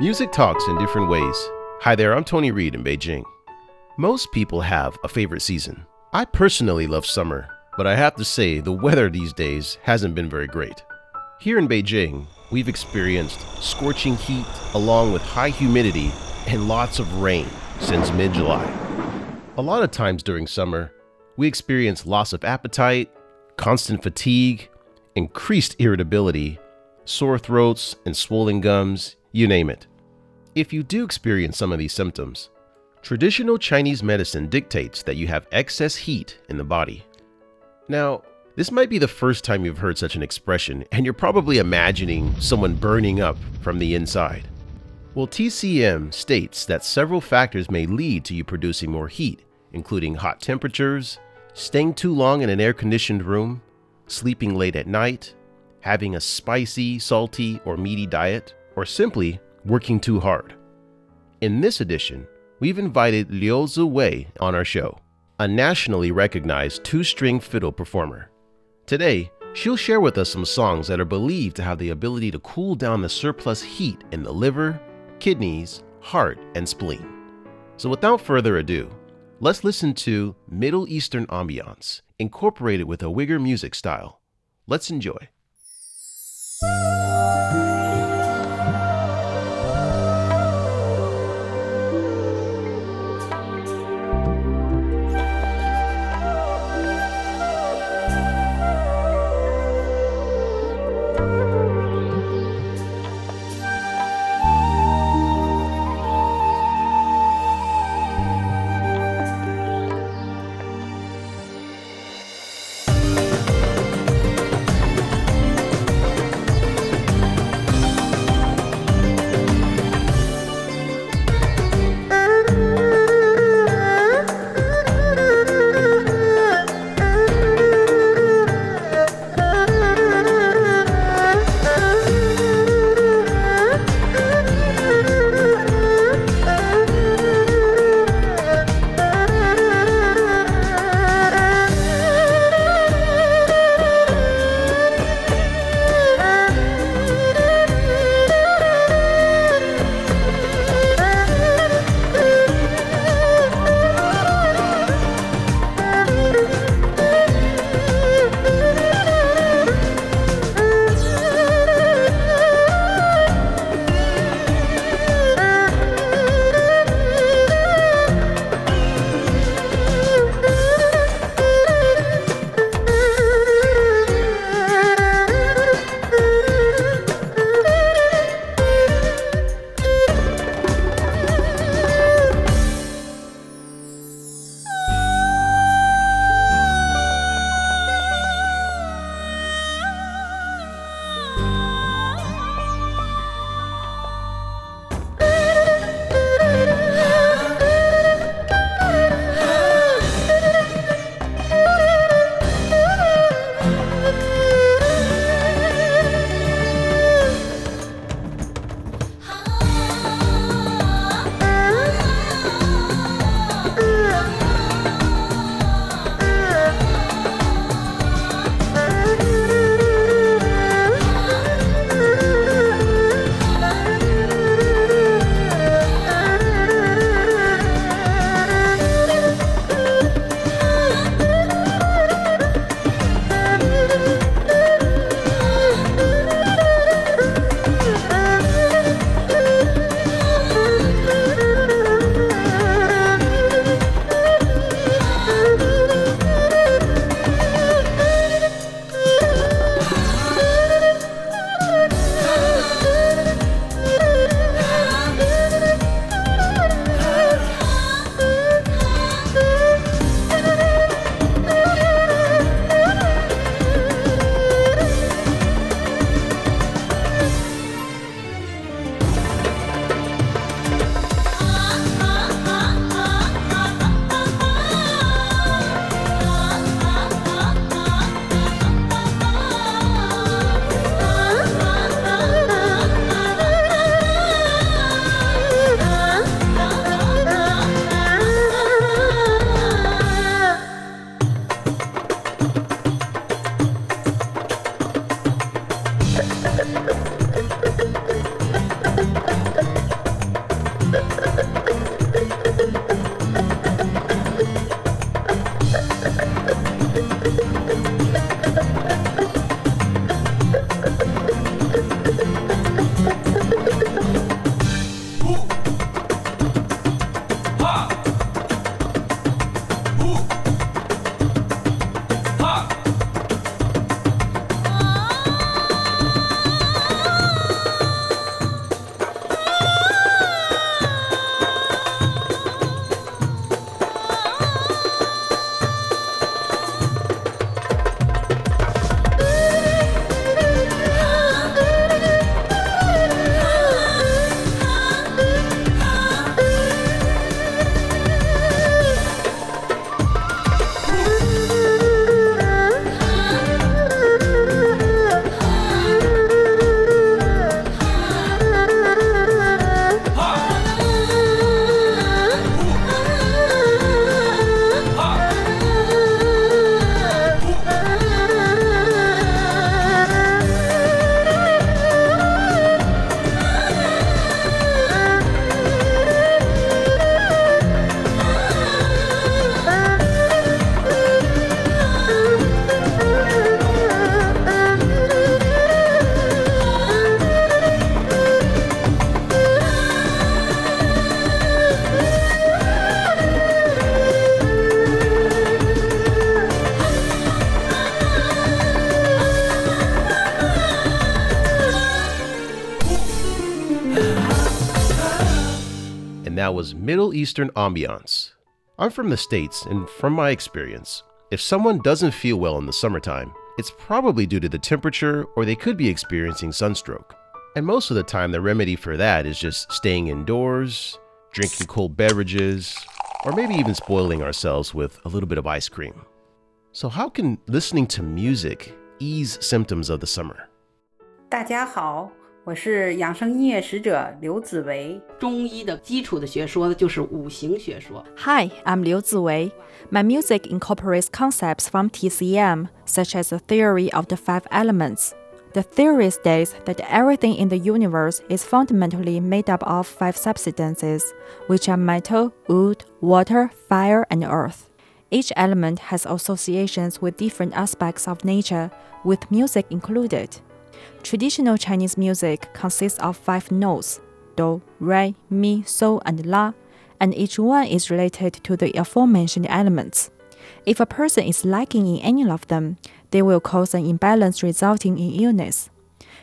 Music talks in different ways. Hi there, I'm Tony Reed in Beijing. Most people have a favorite season. I personally love summer, but I have to say the weather these days hasn't been very great. Here in Beijing, we've experienced scorching heat along with high humidity and lots of rain since mid July. A lot of times during summer, we experience loss of appetite, constant fatigue, increased irritability, sore throats, and swollen gums, you name it. If you do experience some of these symptoms, traditional Chinese medicine dictates that you have excess heat in the body. Now, this might be the first time you've heard such an expression, and you're probably imagining someone burning up from the inside. Well, TCM states that several factors may lead to you producing more heat, including hot temperatures, staying too long in an air conditioned room, sleeping late at night, having a spicy, salty, or meaty diet, or simply working too hard. In this edition, we've invited Liu Ziwei on our show, a nationally recognized two string fiddle performer. Today, she'll share with us some songs that are believed to have the ability to cool down the surplus heat in the liver, kidneys, heart, and spleen. So without further ado, let's listen to Middle Eastern ambiance incorporated with a Uyghur music style. Let's enjoy. was Middle Eastern Ambiance. I'm from the States, and from my experience, if someone doesn't feel well in the summertime, it's probably due to the temperature or they could be experiencing sunstroke. And most of the time, the remedy for that is just staying indoors, drinking cold beverages, or maybe even spoiling ourselves with a little bit of ice cream. So, how can listening to music ease symptoms of the summer? 大家好， 我是养生音乐使者刘紫薇。中医的基础的学说呢，就是五行学说。 Hi, I'm Liu Ziwei. My music incorporates concepts from TCM, such as the theory of the five elements. The theory states that everything in the universe is fundamentally made up of five substances, which are metal, wood, water, fire, and earth. Each element has associations with different aspects of nature, with music included. Traditional Chinese music consists of five notes do, re, mi, sol, and la, and each one is related to the aforementioned elements. If a person is lacking in any of them, they will cause an imbalance resulting in illness.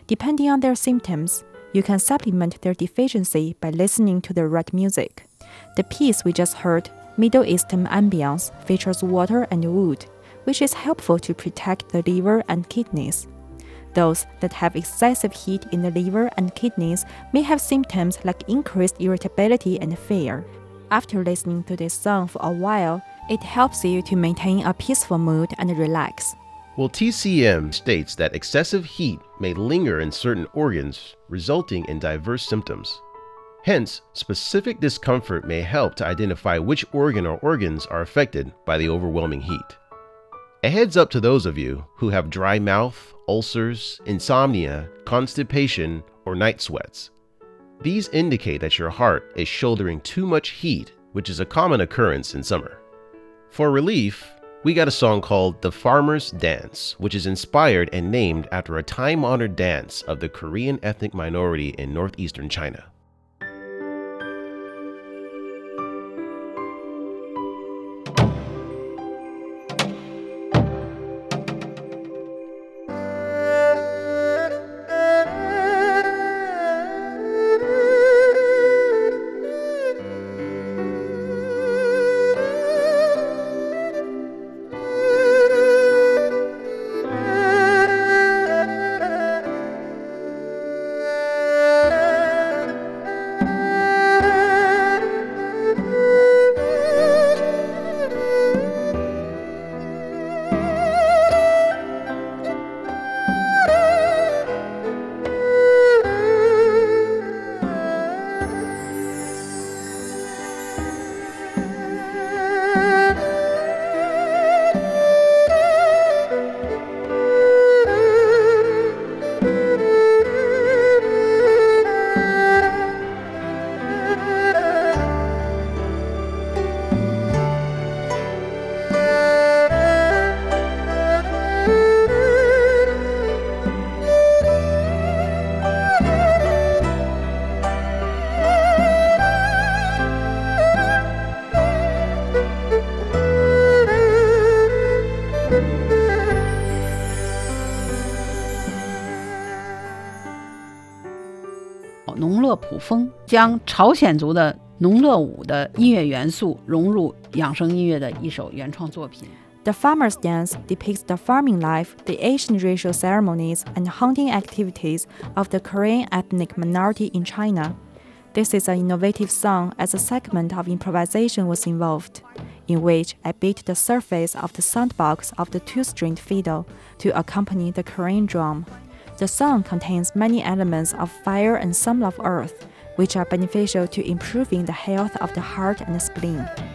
Depending on their symptoms, you can supplement their deficiency by listening to the right music. The piece we just heard, Middle Eastern Ambience, features water and wood, which is helpful to protect the liver and kidneys. Those that have excessive heat in the liver and kidneys may have symptoms like increased irritability and fear. After listening to this song for a while, it helps you to maintain a peaceful mood and relax. Well, TCM states that excessive heat may linger in certain organs, resulting in diverse symptoms. Hence, specific discomfort may help to identify which organ or organs are affected by the overwhelming heat. A heads up to those of you who have dry mouth, ulcers, insomnia, constipation, or night sweats. These indicate that your heart is shouldering too much heat, which is a common occurrence in summer. For relief, we got a song called The Farmer's Dance, which is inspired and named after a time honored dance of the Korean ethnic minority in northeastern China. 农乐谱风将朝鲜族的农乐舞的音乐元素融入养生音乐的一首原创作品。 The farmer's dance depicts the farming life, the ancient ritual ceremonies, and hunting activities of the Korean ethnic minority in China. This is an innovative song as a segment of improvisation was involved, in which I beat the surface of the soundbox of the two stringed fiddle to accompany the Korean drum. The song contains many elements of fire and some of earth, which are beneficial to improving the health of the heart and spleen.「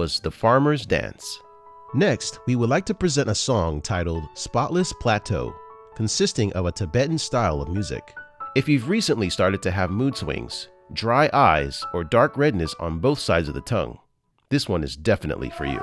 was The Farmer's Dance. Next, we would like to present a song titled Spotless Plateau, consisting of a Tibetan style of music. If you've recently started to have mood swings, dry eyes, or dark redness on both sides of the tongue, this one is definitely for you.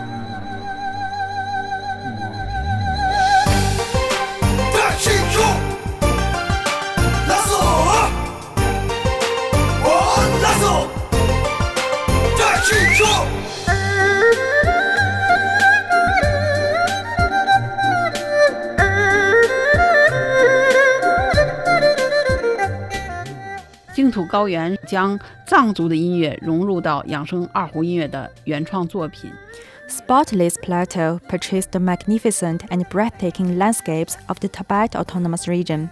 土高原将藏族的音乐融入到养生二胡音乐的原创作品。 Spotless Plateau portrays the magnificent and breathtaking landscapes of the Tibet Autonomous Region,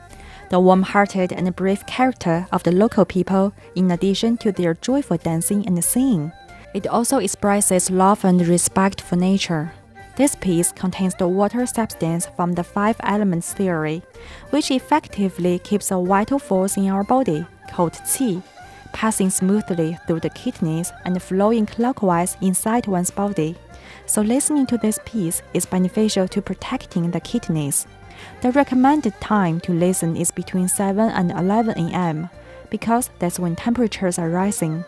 the warm hearted and brave character of the local people, in addition to their joyful dancing and singing. It also expresses love and respect for nature. This piece contains the water substance from the five elements theory, which effectively keeps a vital force in our body, called qi, passing smoothly through the kidneys and flowing clockwise inside one's body. So, listening to this piece is beneficial to protecting the kidneys. The recommended time to listen is between 7 and 11 a.m. because that's when temperatures are rising.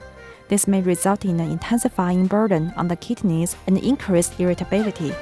This may result in an intensifying burden on the kidneys and increased irritability.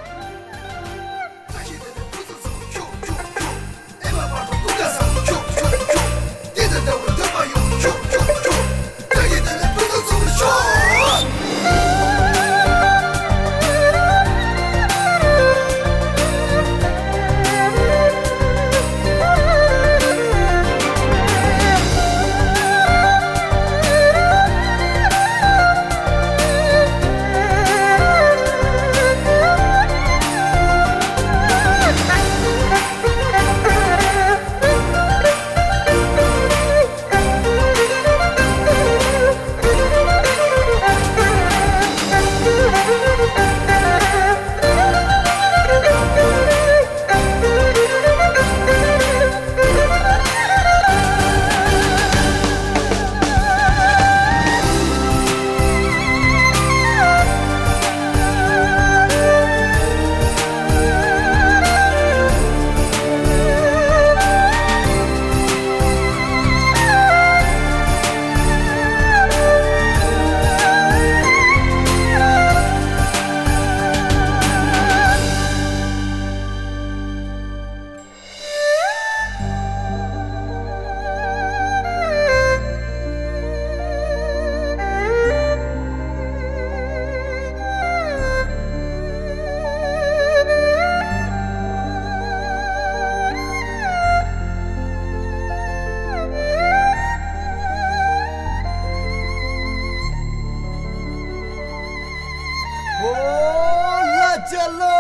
hello.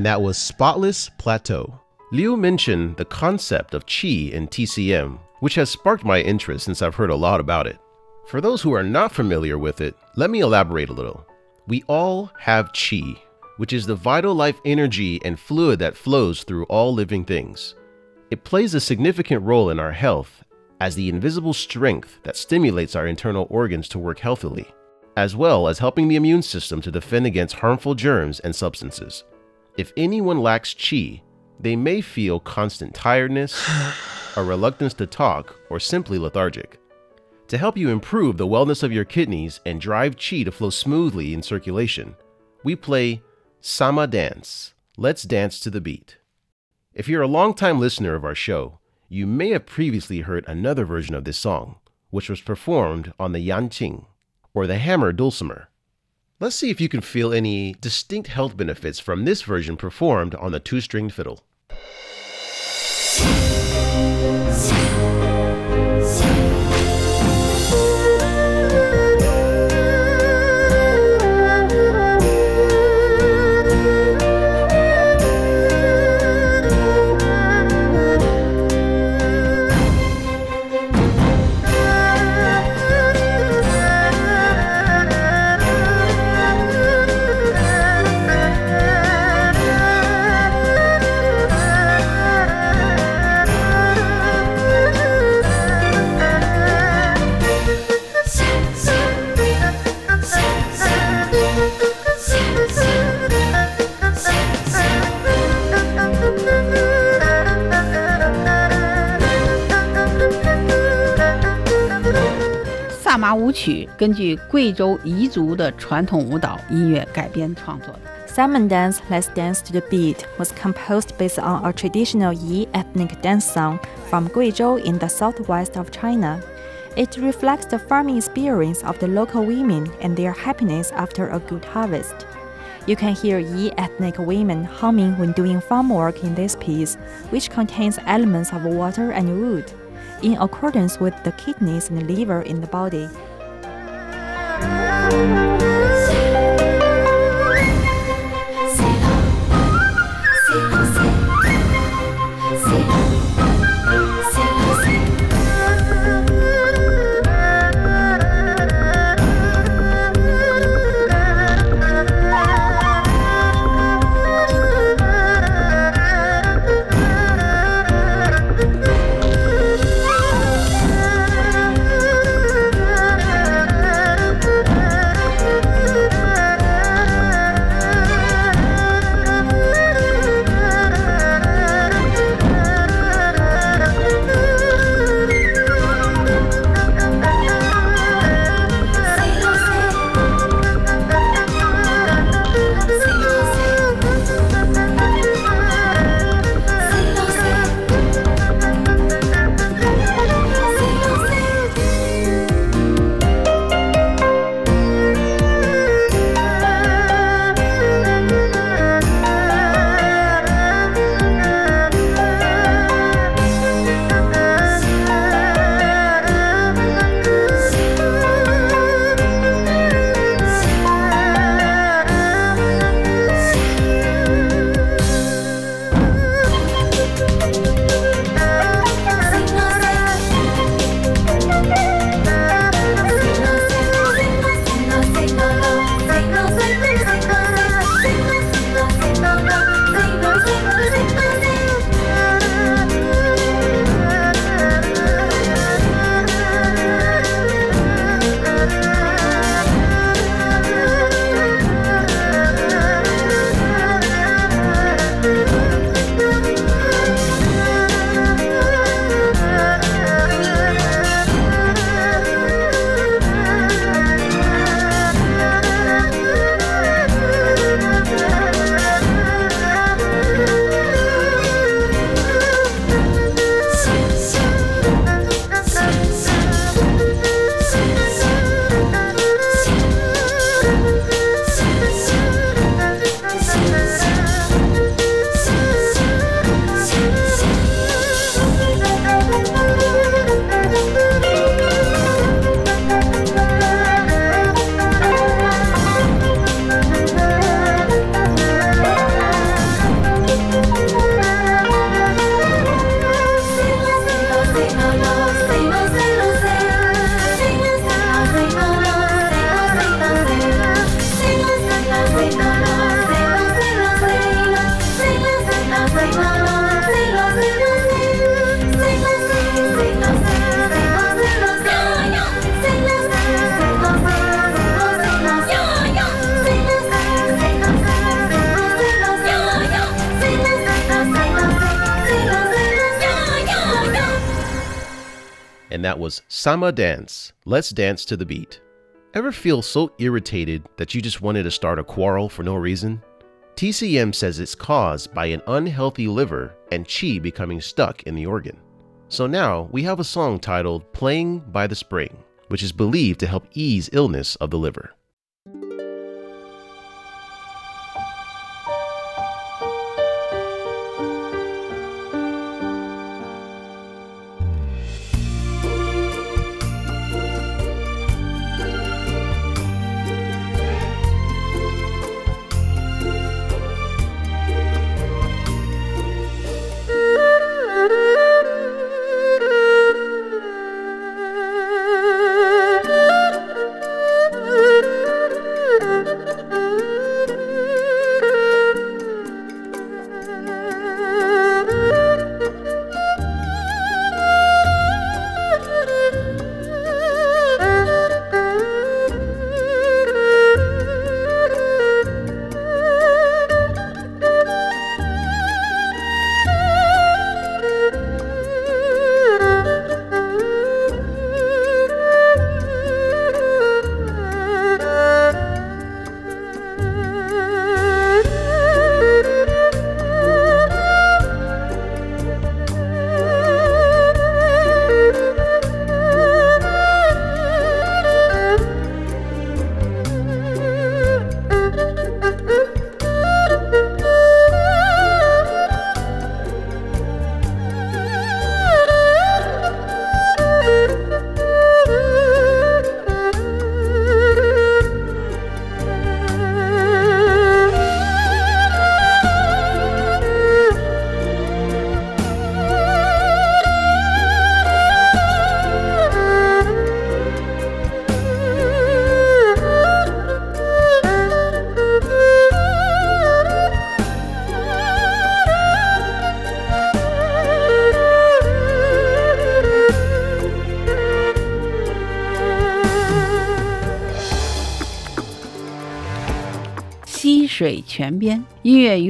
，and that was Spotless Plateau. Liu mentioned the concept of qi in TCM, which has sparked my interest since I've heard a lot about it. For those who are not familiar with it, let me elaborate a little. We all have qi, which is the vital life energy and fluid that flows through all living things. It plays a significant role in our health as the invisible strength that stimulates our internal organs to work healthily, as well as helping the immune system to defend against harmful germs and substances. If anyone lacks qi, they may feel constant tiredness, a reluctance to talk, or simply lethargic. To help you improve the wellness of your kidneys and drive qi to flow smoothly in circulation, we play Sama Dance. Let's dance to the beat. If you're a longtime listener of our show, you may have previously heard another version of this song, which was performed on the yangqin, or the hammer dulcimer. Let's see if you can feel any distinct health benefits from this version performed on the two stringed fiddle. 花舞曲》根据贵州彝族的传统舞蹈音乐改编创作的。Sama Dance Let's Dance to the Beat was composed based on a traditional Yi ethnic dance song from Guizhou in the southwest of China. It reflects the farming experience of the local women and their happiness after a good harvest. You can hear Yi ethnic women humming when doing farm work in this piece, which contains elements of water and wood in accordance with the kidneys and liver in the body. And that was Sama Dance, Let's Dance to the Beat. Ever feel so irritated that you just wanted to start a quarrel for no reason? TCM says it's caused by an unhealthy liver and qi becoming stuck in the organ. So now we have a song titled Playing by the Spring, which is believed to help ease illness of the liver. “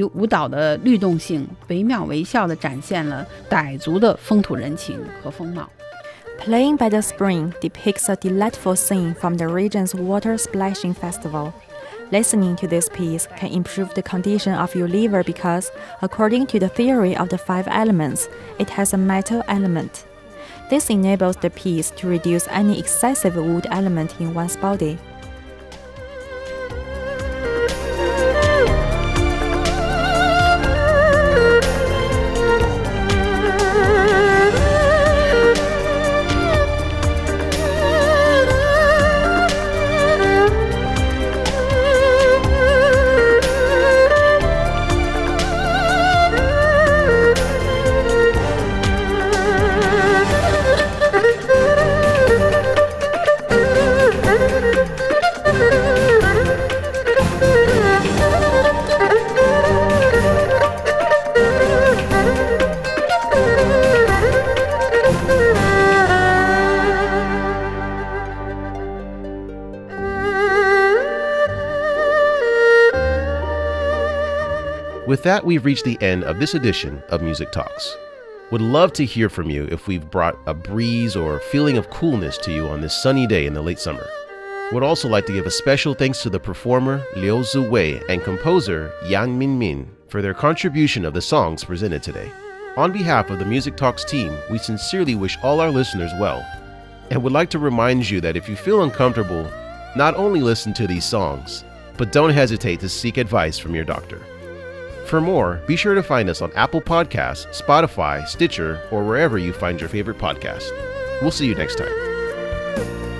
音乐与舞蹈的律动性，惟妙惟肖地展现了傣族的风土人情和风貌。 Playing by the Spring depicts a delightful scene from the region's water splashing festival. Listening to this piece can improve the condition of your liver because, according to the theory of the five elements, it has a metal element. This enables the piece to reduce any excessive wood element in one's body. With that, we've reached the end of this edition of Music Talks. Would love to hear from you if we've brought a breeze or feeling of coolness to you on this sunny day in the late summer. Would also like to give a special thanks to the performer Liu Ziwei and composer Yan Minmin for their contribution of the songs presented today. On behalf of the Music Talks team, we sincerely wish all our listeners well and would like to remind you that if you feel uncomfortable, not only listen to these songs, but don't hesitate to seek advice from your doctor. For more, be sure to find us on Apple Podcasts, Spotify, Stitcher, or wherever you find your favorite podcast. We'll see you next time.